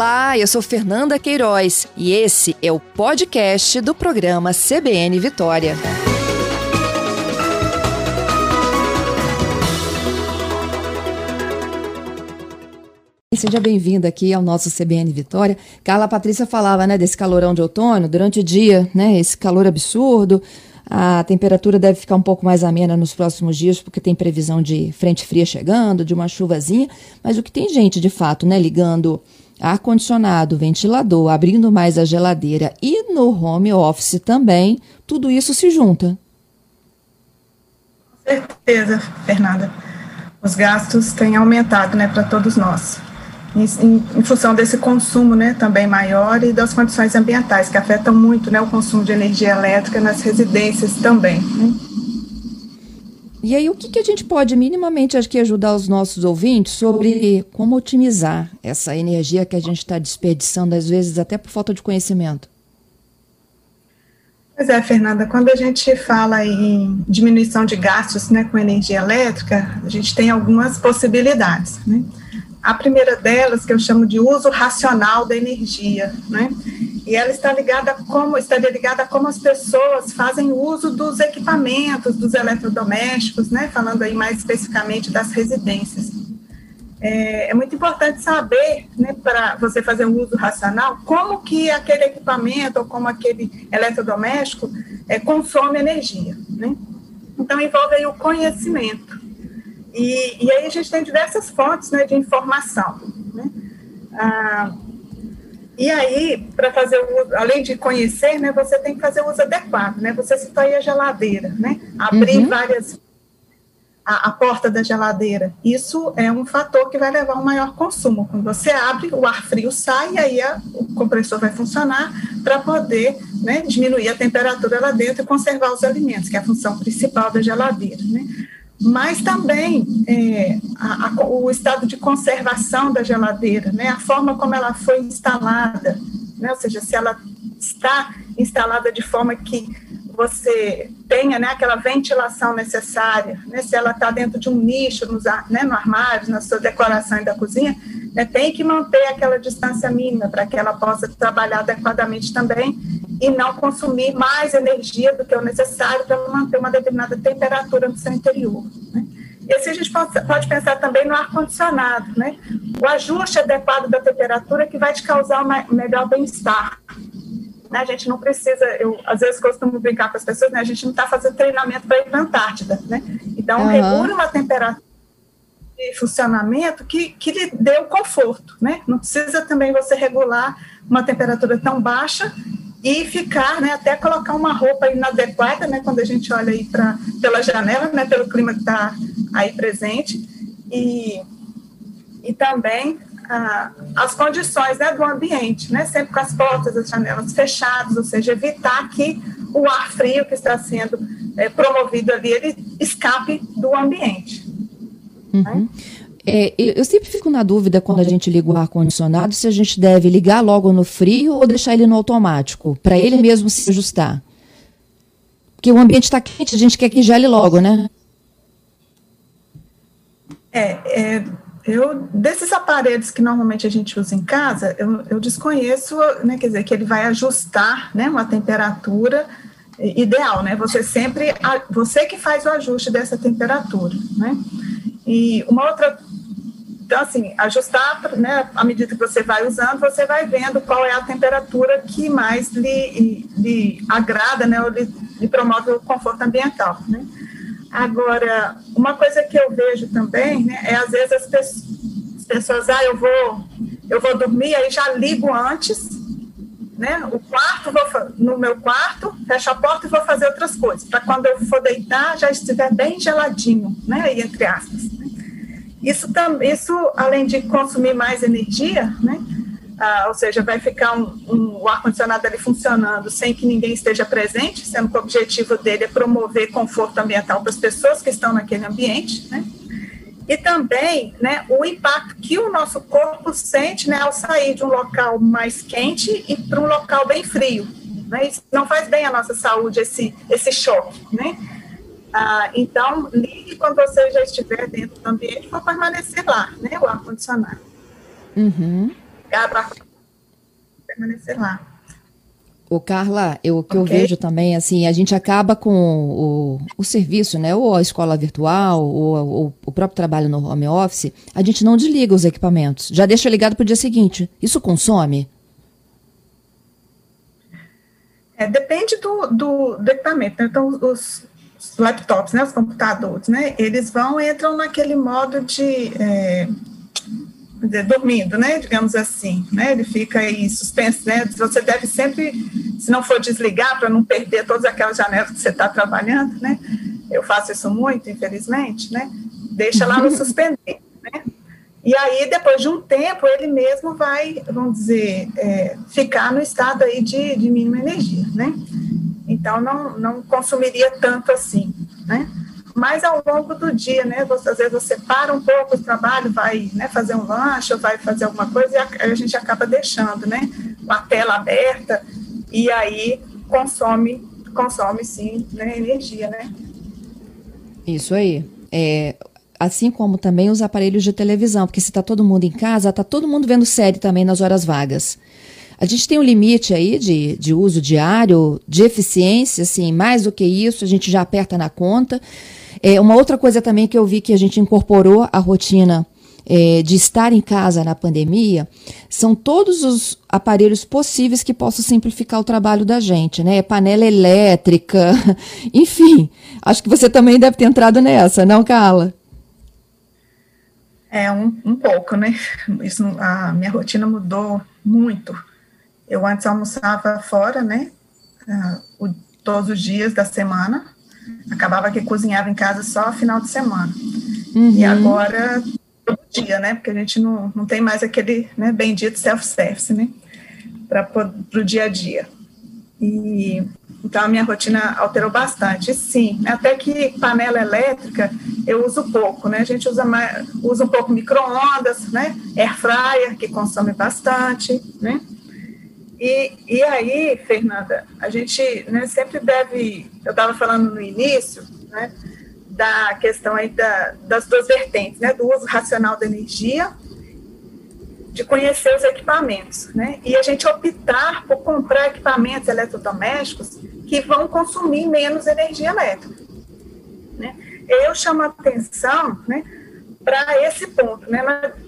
Olá, eu sou Fernanda Queiroz e esse é o podcast do programa CBN Vitória. Seja bem-vinda aqui ao nosso CBN Vitória. Carla Patrícia falava, né, desse calorão de outono, durante o dia, né, esse calor absurdo. A temperatura deve ficar um pouco mais amena nos próximos dias, porque tem previsão de frente fria chegando, de uma chuvazinha. Mas o que tem gente, de fato, né, ligando ar-condicionado, ventilador, abrindo mais a geladeira e no home office também, tudo isso se junta. Com certeza, Fernanda. Os gastos têm aumentado né, para todos nós. Em, em, função desse consumo né, também maior e das condições ambientais, que afetam muito né, o consumo de energia elétrica nas residências também. Né? E aí, o que, que a gente pode minimamente que ajudar os nossos ouvintes sobre como otimizar essa energia que a gente está desperdiçando, às vezes até por falta de conhecimento? Pois é, Fernanda, quando a gente fala em diminuição de gastos né, com energia elétrica, a gente tem algumas possibilidades. Né? A primeira delas, que eu chamo de uso racional da energia, né? E ela está ligada a como estaria ligada a como as pessoas fazem uso dos equipamentos, dos eletrodomésticos, né? Falando aí mais especificamente das residências. É, é muito importante saber, né, para você fazer um uso racional, como que aquele equipamento ou como aquele eletrodoméstico é, consome energia, né? Então envolve aí o conhecimento. E, e aí a gente tem diversas fontes né, de informação. Né? Ah, e aí, para fazer o uso, além de conhecer, né, você tem que fazer o uso adequado, né? Você citou aí a geladeira, né? Abrir uhum. várias a, a, porta da geladeira. Isso é um fator que vai levar a um maior consumo. Quando você abre, o ar frio sai e aí a, o compressor vai funcionar para poder né, diminuir a temperatura lá dentro e conservar os alimentos, que é a função principal da geladeira. Né? Mas também é, a, a, o estado de conservação da geladeira, né, a forma como ela foi instalada, né, ou seja, se ela está instalada de forma que você tenha né, aquela ventilação necessária, né, se ela está dentro de um nicho, nos, né, no armário, na sua decoração da cozinha, né, tem que manter aquela distância mínima para que ela possa trabalhar adequadamente também e não consumir mais energia do que o necessário para manter uma determinada temperatura no seu interior. Né? E assim a gente pode, pensar também no ar-condicionado, né? O ajuste adequado da temperatura que vai te causar um melhor bem-estar. Né? A gente não precisa, eu às vezes costumo brincar com as pessoas, né? A gente não está fazendo treinamento para ir na Antártida, né? Então, uhum. regule uma temperatura de funcionamento que, que lhe dê o conforto, né? Não precisa também você regular uma temperatura tão baixa e ficar, né, até colocar uma roupa inadequada, né, quando a gente olha aí pra, pela janela, né, pelo clima que está aí presente, e, e também ah, as condições, né, do ambiente, né, sempre com as portas, as janelas fechadas, ou seja, evitar que o ar frio que está sendo é, promovido ali, ele escape do ambiente. Uhum. Né? É, eu sempre fico na dúvida quando a gente liga o ar-condicionado se a gente deve ligar logo no frio ou deixar ele no automático, para ele mesmo se ajustar. Porque o ambiente está quente, a gente quer que gele logo, né? É, é, eu, desses aparelhos que normalmente a gente usa em casa, eu, eu desconheço, né, quer dizer, que ele vai ajustar, né, uma temperatura ideal, né, você sempre, você que faz o ajuste dessa temperatura, né, e uma outra então, assim, ajustar, né, à medida que você vai usando, você vai vendo qual é a temperatura que mais lhe, lhe agrada, né, ou lhe, lhe promove o conforto ambiental, né. Agora, uma coisa que eu vejo também, né, é às vezes as, pe as pessoas, ah, eu vou, eu vou dormir, aí já ligo antes, né, o quarto, vou, no meu quarto, fecho a porta e vou fazer outras coisas, para quando eu for deitar, já estiver bem geladinho, né, aí, entre aspas. Isso, isso além de consumir mais energia, né? Ah, ou seja, vai ficar um, um, o ar-condicionado ali funcionando sem que ninguém esteja presente, sendo que o objetivo dele é promover conforto ambiental para as pessoas que estão naquele ambiente, né? E também, né, o impacto que o nosso corpo sente, né, ao sair de um local mais quente e para um local bem frio, né? Isso não faz bem à nossa saúde esse esse choque, né? Ah, então, ligue quando você já estiver dentro do ambiente para permanecer lá, né? O ar-condicionado. Uhum. permanecer lá. O Carla, eu, o que okay. eu vejo também, assim, a gente acaba com o, o serviço, né? Ou a escola virtual, ou, ou, o próprio trabalho no home office, a gente não desliga os equipamentos. Já deixa ligado para o dia seguinte. Isso consome? É, depende do, do, do equipamento. Né? Então, os, os, laptops, né? Os computadores, né? Eles vão, entram naquele modo de... É, dormindo, né, digamos assim, né, ele fica aí suspenso, né, você deve sempre, se não for desligar para não perder todas aquelas janelas que você está trabalhando, né, eu faço isso muito, infelizmente, né, deixa lá no suspender, né, e aí depois de um tempo ele mesmo vai, vamos dizer, é, ficar no estado aí de, de mínima energia, né, então não, não consumiria tanto assim, né, mas ao longo do dia, né, você, às vezes você para um pouco o trabalho, vai né, fazer um lanche, ou vai fazer alguma coisa, e a, a gente acaba deixando, né, com a tela aberta, e aí consome, consome sim, né, energia, né. Isso aí. É, assim como também os aparelhos de televisão, porque se está todo mundo em casa, está todo mundo vendo série também nas horas vagas. A gente tem um limite aí de, de uso diário, de eficiência, assim, mais do que isso, a gente já aperta na conta. É, uma outra coisa também que eu vi que a gente incorporou à rotina é, de estar em casa na pandemia são todos os aparelhos possíveis que possam simplificar o trabalho da gente, né? Panela elétrica, enfim. Acho que você também deve ter entrado nessa, não, Carla? É, um, um pouco, né? Isso, a minha rotina mudou muito. Eu antes almoçava fora, né? Uh, o, todos os dias da semana acabava que cozinhava em casa só final de semana. Uhum. E agora, todo dia, né? Porque a gente não, não tem mais aquele né, bendito self-service, né? Para o dia a dia. E então a minha rotina alterou bastante. Sim, até que panela elétrica eu uso pouco, né? A gente usa mais, usa um pouco micro-ondas, né? Air fryer, que consome bastante, né? E, e aí, Fernanda, a gente né, sempre deve, eu estava falando no início, né, da questão aí da, das duas vertentes, né, do uso racional da energia, de conhecer os equipamentos, né, e a gente optar por comprar equipamentos eletrodomésticos que vão consumir menos energia elétrica. Né. Eu chamo a atenção, né, para esse ponto, né,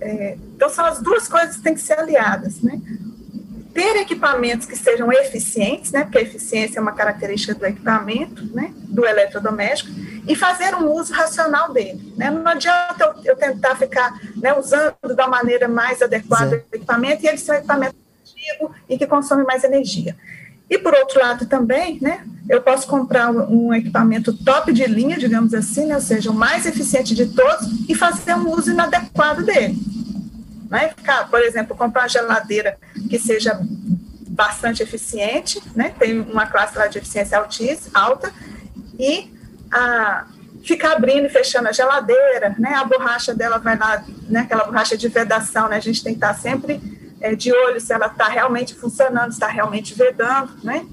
é, então são as duas coisas que têm que ser aliadas, né, ter equipamentos que sejam eficientes, né, porque a eficiência é uma característica do equipamento, né, do eletrodoméstico, e fazer um uso racional dele. Né? Não adianta eu, eu tentar ficar né, usando da maneira mais adequada o equipamento e ele ser um equipamento antigo e que consome mais energia. E por outro lado também, né, eu posso comprar um, um equipamento top de linha, digamos assim, né, ou seja, o mais eficiente de todos, e fazer um uso inadequado dele. Né? Por exemplo, comprar uma geladeira que seja bastante eficiente, né? tem uma classe lá de eficiência alta, e a, ficar abrindo e fechando a geladeira, né? a borracha dela vai lá, né? aquela borracha de vedação, né? a gente tem que estar sempre é, de olho se ela está realmente funcionando, está realmente vedando, né?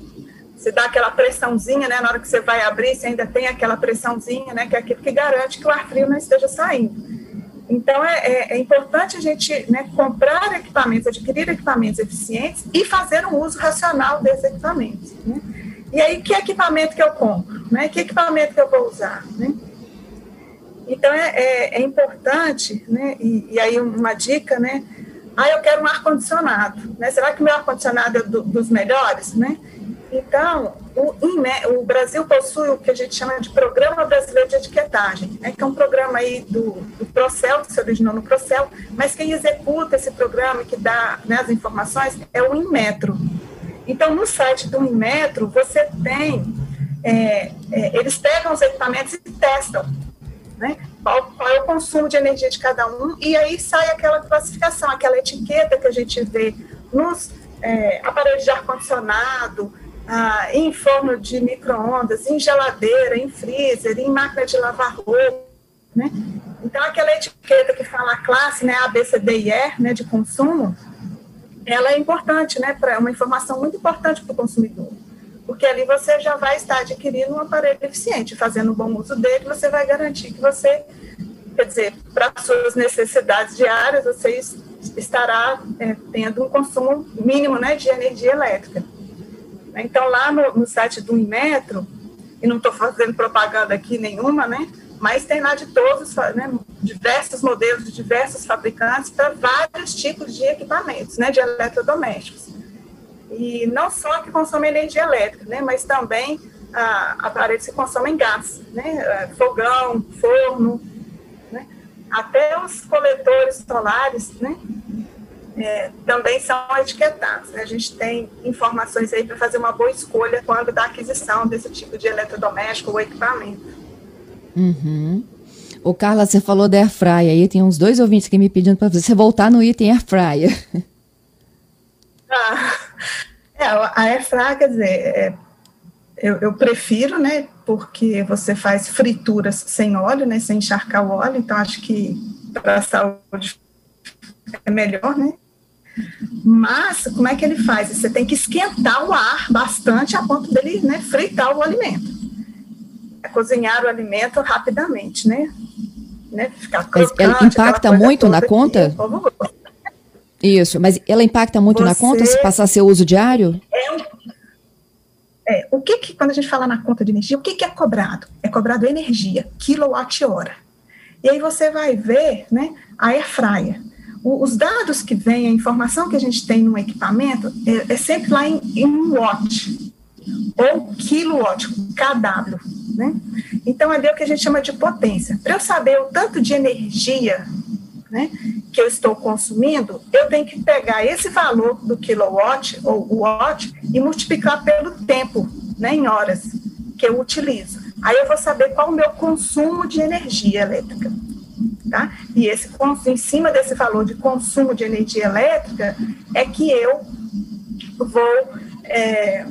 Você dá aquela pressãozinha, né? Na hora que você vai abrir, você ainda tem aquela pressãozinha, né? Que é aquilo que garante que o ar frio não esteja saindo. Então, é, é, é importante a gente né, comprar equipamentos, adquirir equipamentos eficientes e fazer um uso racional desses equipamentos. Né? E aí, que equipamento que eu compro? Né? Que equipamento que eu vou usar? Né? Então, é, é, é importante, né? E, e, aí uma dica, né? Ah, eu quero um ar-condicionado, né? Será que o meu ar-condicionado é do, dos melhores, né? Então, o, o, Brasil possui o que a gente chama de Programa Brasileiro de Etiquetagem, né, que é um programa aí do, do Procel, que se originou no Procel, mas quem executa esse programa, que dá né, as informações, é o Inmetro. Então, no site do Inmetro, você tem, é, é, eles pegam os equipamentos e testam, né, qual, qual é o consumo de energia de cada um, e aí sai aquela classificação, aquela etiqueta que a gente vê nos é, aparelhos de ar-condicionado, ah, em forno de micro-ondas, em geladeira, em freezer, em máquina de lavar roupa, né? Então, aquela etiqueta que fala classe, né, A, B, C, D e E, né, de consumo, ela é importante, né, para uma informação muito importante para o consumidor, porque ali você já vai estar adquirindo um aparelho eficiente, fazendo um bom uso dele, você vai garantir que você, quer dizer, para suas necessidades diárias, você estará é, tendo um consumo mínimo né, de energia elétrica. Então, lá no, no site do Inmetro, e não estou fazendo propaganda aqui nenhuma, né? Mas tem lá de todos, né, diversos modelos de diversos fabricantes para vários tipos de equipamentos, né, de eletrodomésticos. E não só que consomem energia elétrica, né, mas também ah, aparelhos que consomem gás, né, é, fogão, forno, né, até os coletores solares, né, é, também são etiquetados. Né? A gente tem informações aí para fazer uma boa escolha quando da aquisição desse tipo de eletrodoméstico ou equipamento. Uhum. O Carla, você falou da airfryer aí, tem uns dois ouvintes que me pedindo para você voltar no item airfryer. Ah, é, a airfryer, quer dizer, é, eu, eu, prefiro, né, porque você faz frituras sem óleo, né, sem encharcar o óleo, então acho que para a saúde é melhor, né? Mas, como é que ele faz? Você tem que esquentar o ar bastante a ponto dele né, fritar o alimento. É cozinhar o alimento rapidamente, né? né? Ficar crocante, ela impacta muito na conta? Isso, mas ela impacta muito Você... na conta se passar seu uso diário? É, é, o que, que, quando a gente fala na conta de energia, o que, que é cobrado? É cobrado energia, quilowatt-hora. E aí você vai ver, né, a airfryer os dados que vêm, a informação que a gente tem no equipamento é, é sempre lá em, em watt ou kilowatt, kW, né? Então, é o que a gente chama de potência. Para eu saber o tanto de energia né, que eu estou consumindo, eu tenho que pegar esse valor do kilowatt ou watt e multiplicar pelo tempo, né, em horas que eu utilizo. Aí eu vou saber qual o meu consumo de energia elétrica. Tá? E esse, em cima desse valor de consumo de energia elétrica é que eu vou é,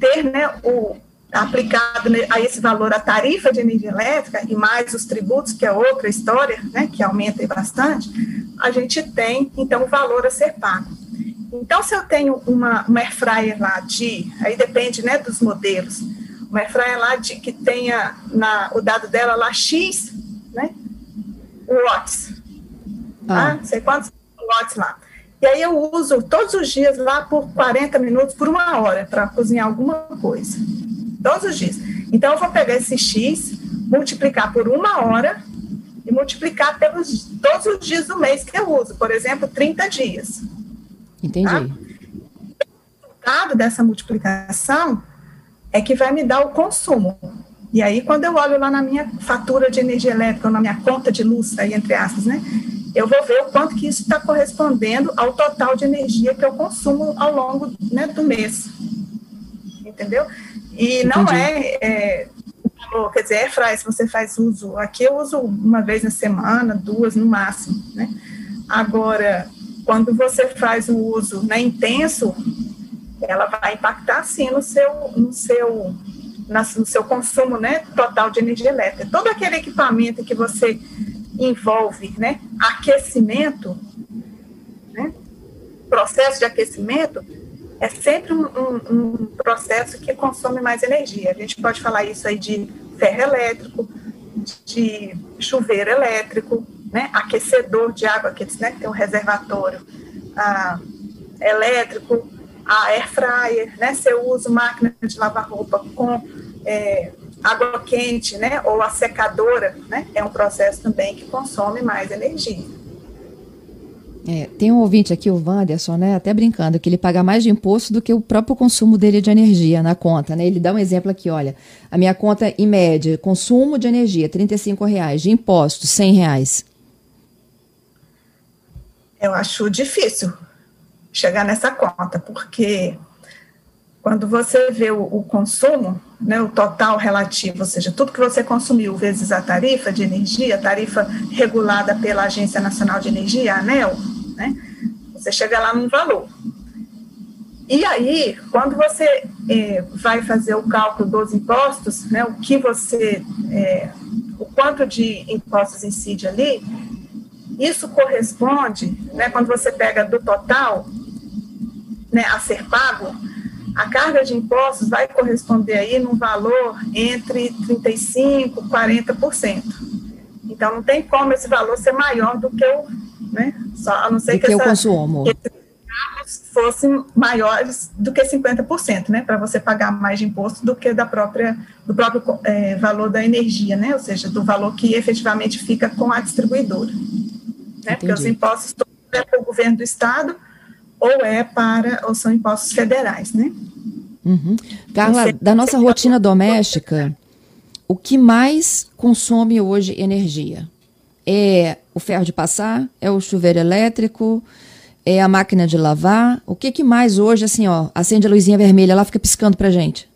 ter né, o, aplicado a esse valor a tarifa de energia elétrica e mais os tributos, que é outra história, né, que aumenta bastante, a gente tem, então, o valor a ser pago. Então, se eu tenho uma, uma air fryer lá de, aí depende, né, dos modelos, uma air fryer lá de, que tenha na, o dado dela lá X, né, watts. Ah. Tá? Sei quantos watts lá. E aí eu uso todos os dias lá por 40 minutos, por uma hora, para cozinhar alguma coisa. Todos os dias. Então eu vou pegar esse X, multiplicar por uma hora e multiplicar pelos todos os dias do mês que eu uso. Por exemplo, 30 dias. Entendi. Tá? O resultado dessa multiplicação é que vai me dar o consumo. E aí, quando eu olho lá na minha fatura de energia elétrica, ou na minha conta de luz, aí entre aspas, né? Eu vou ver o quanto que isso está correspondendo ao total de energia que eu consumo ao longo né, do mês. Entendeu? E Entendi. não é, é quer dizer, é se você faz uso, aqui eu uso uma vez na semana, duas no máximo, né? Agora, quando você faz o uso né, intenso, ela vai impactar sim no seu, no seu no seu consumo né, total de energia elétrica. Todo aquele equipamento que você envolve né, aquecimento, né, processo de aquecimento, é sempre um, um, um, processo que consome mais energia. A gente pode falar isso aí de ferro elétrico, de chuveiro elétrico, né, aquecedor de água, aqueles né, que tem um reservatório ah, elétrico, a air fryer, né? Eu uso máquina de lavar roupa com é, água quente, né? Ou a secadora, né? É um processo também que consome mais energia. É, tem um ouvinte aqui, o Wanderson, né, até brincando, que ele paga mais de imposto do que o próprio consumo dele de energia na conta, né? Ele dá um exemplo aqui, olha, a minha conta em média, consumo de energia, R$ reais, de impostos, R$ reais. Eu acho difícil, chegar nessa conta, porque quando você vê o, o, consumo, né, o total relativo, ou seja, tudo que você consumiu vezes a tarifa de energia, tarifa regulada pela Agência Nacional de Energia, a ANEL, né, você chega lá num valor. E aí, quando você é, vai fazer o cálculo dos impostos, né, o que você, é, o quanto de impostos incide ali, isso corresponde, né, quando você pega do total, né, a ser pago, a carga de impostos vai corresponder aí num valor entre 35% e 40%. Então, não tem como esse valor ser maior do que o, né? Só, a não ser do que, que essa, consumo. Que fossem maiores do que 50%, né? Para você pagar mais de imposto do que da própria, do próprio é, valor da energia, né? Ou seja, do valor que efetivamente fica com a distribuidora. Né? Porque os impostos é para o governo do estado ou é para, ou são impostos federais, né? Uhum. Carla, da nossa rotina doméstica, o que mais consome hoje energia? É o ferro de passar? É o chuveiro elétrico? É a máquina de lavar? O que, que mais hoje, assim, ó, acende a luzinha vermelha, ela fica piscando pra gente?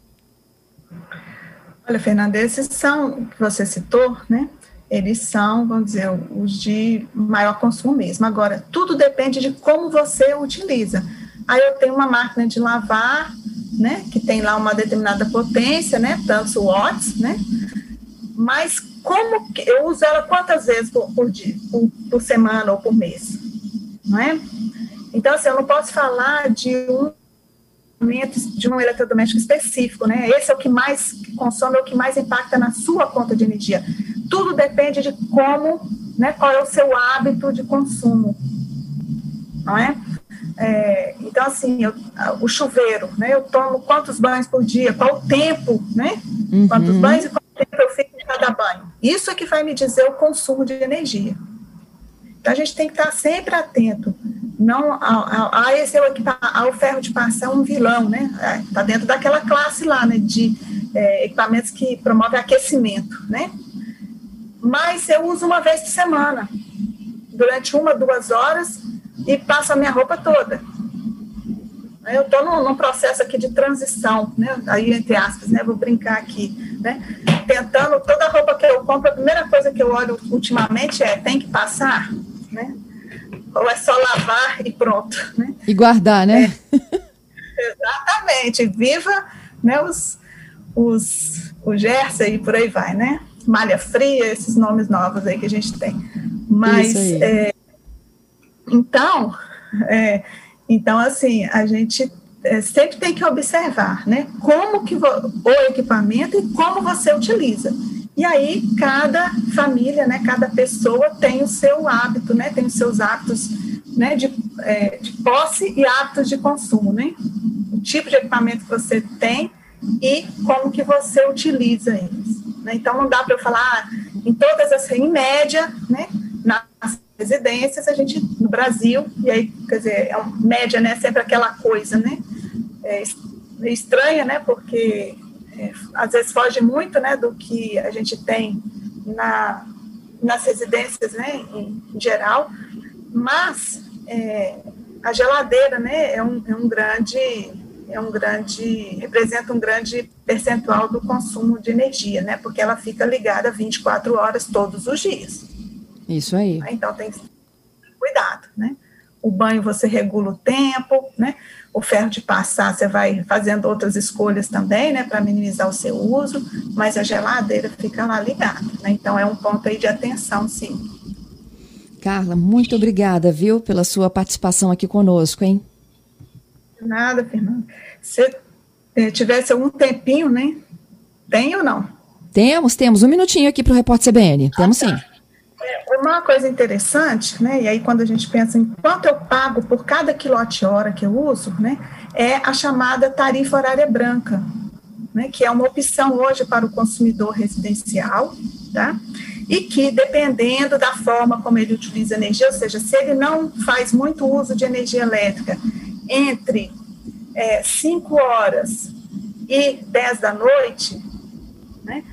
Olha, Fernanda, esses são, que você citou, né? Eles são, vamos dizer, os de maior consumo mesmo. Agora, tudo depende de como você utiliza. Aí eu tenho uma máquina de lavar, né, que tem lá uma determinada potência, né, tantos watts, né, mas como que eu uso ela quantas vezes por, por dia, por, por, semana ou por mês, não é? Então, assim, eu não posso falar de um de um eletrodoméstico específico, né? Esse é o que mais consome, é o que mais impacta na sua conta de energia. Tudo depende de como, né? Qual é o seu hábito de consumo, não é? É, então, assim, eu, o chuveiro, né? Eu tomo quantos banhos por dia, qual o tempo, né? Uhum. Quantos banhos e quanto tempo eu fico em cada banho. Isso é que vai me dizer o consumo de energia. Então, a gente tem que estar sempre atento. Não a, a, esse é o ao ferro de passar um vilão, né? Está é, dentro daquela classe lá, né? De é, equipamentos que promovem aquecimento, né? Mas eu uso uma vez por semana, durante uma, duas horas, e passo a minha roupa toda. Eu estou num, num, processo aqui de transição, né? Aí, entre aspas, né? Vou brincar aqui, né? Tentando, toda roupa que eu compro, a primeira coisa que eu olho ultimamente é, tem que passar, né? Ou é só lavar e pronto, né? E guardar, né? É, exatamente. Viva, né? Os, os, o Jersey e por aí vai, né? Malha fria, esses nomes novos aí que a gente tem. Mas, é, então, é, então, assim, a gente é, sempre tem que observar, né? Como que o equipamento e como você utiliza. E aí, cada família, né, cada pessoa tem o seu hábito, né, tem os seus hábitos né, de, é, de posse e hábitos de consumo, né? O tipo de equipamento que você tem e como que você utiliza eles. Né? Então, não dá para eu falar em todas as, em média, né, nas residências, a gente, no Brasil, e aí, quer dizer, é uma média, né, sempre aquela coisa, né, é, estranha, né, porque é, às vezes foge muito, né, do que a gente tem na, nas residências, né, em, em geral, mas é, a geladeira, né, é um, é um grande é um grande, representa um grande percentual do consumo de energia, né? Porque ela fica ligada 24 horas todos os dias. Isso aí. Então tem que cuidado, né? O banho você regula o tempo, né? O ferro de passar você vai fazendo outras escolhas também, né? Para minimizar o seu uso, mas a geladeira fica lá ligada, né? Então é um ponto aí de atenção, sim. Carla, muito obrigada, viu, pela sua participação aqui conosco, hein? Nada, Fernanda. Se eh, tivesse algum tempinho, né? Tem ou não? Temos, temos. Um minutinho aqui para o Repórter CBN. Temos ah, tá. sim. É, uma coisa interessante, né? E aí, quando a gente pensa em quanto eu pago por cada quilowatt-hora que eu uso, né? É a chamada tarifa horária branca, né? Que é uma opção hoje para o consumidor residencial, tá? E que, dependendo da forma como ele utiliza energia, ou seja, se ele não faz muito uso de energia elétrica entre é, 5 horas e 10 da noite, né,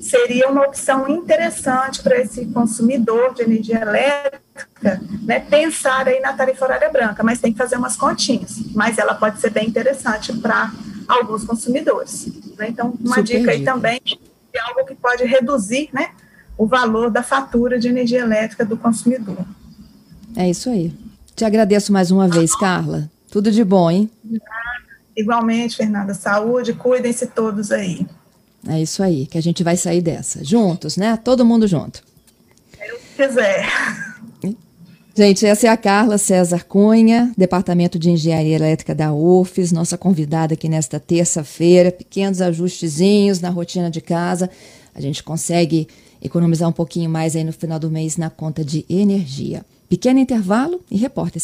seria uma opção interessante para esse consumidor de energia elétrica né, pensar aí na tarifa horária branca, mas tem que fazer umas continhas. Mas ela pode ser bem interessante para alguns consumidores. Né? Então, uma Super dica aí também é algo que pode reduzir né, o valor da fatura de energia elétrica do consumidor. É isso aí. Te agradeço mais uma vez, Carla. Tudo de bom, hein? Igualmente, Fernanda. Saúde, cuidem-se todos aí. É isso aí, que a gente vai sair dessa. Juntos, né? Todo mundo junto. Eu quiser. Gente, essa é a Carla César Cunha, Departamento de Engenharia Elétrica da UFES, nossa convidada aqui nesta terça-feira. Pequenos ajustezinhos na rotina de casa. A gente consegue economizar um pouquinho mais aí no final do mês na conta de energia. Pequeno intervalo e repórter.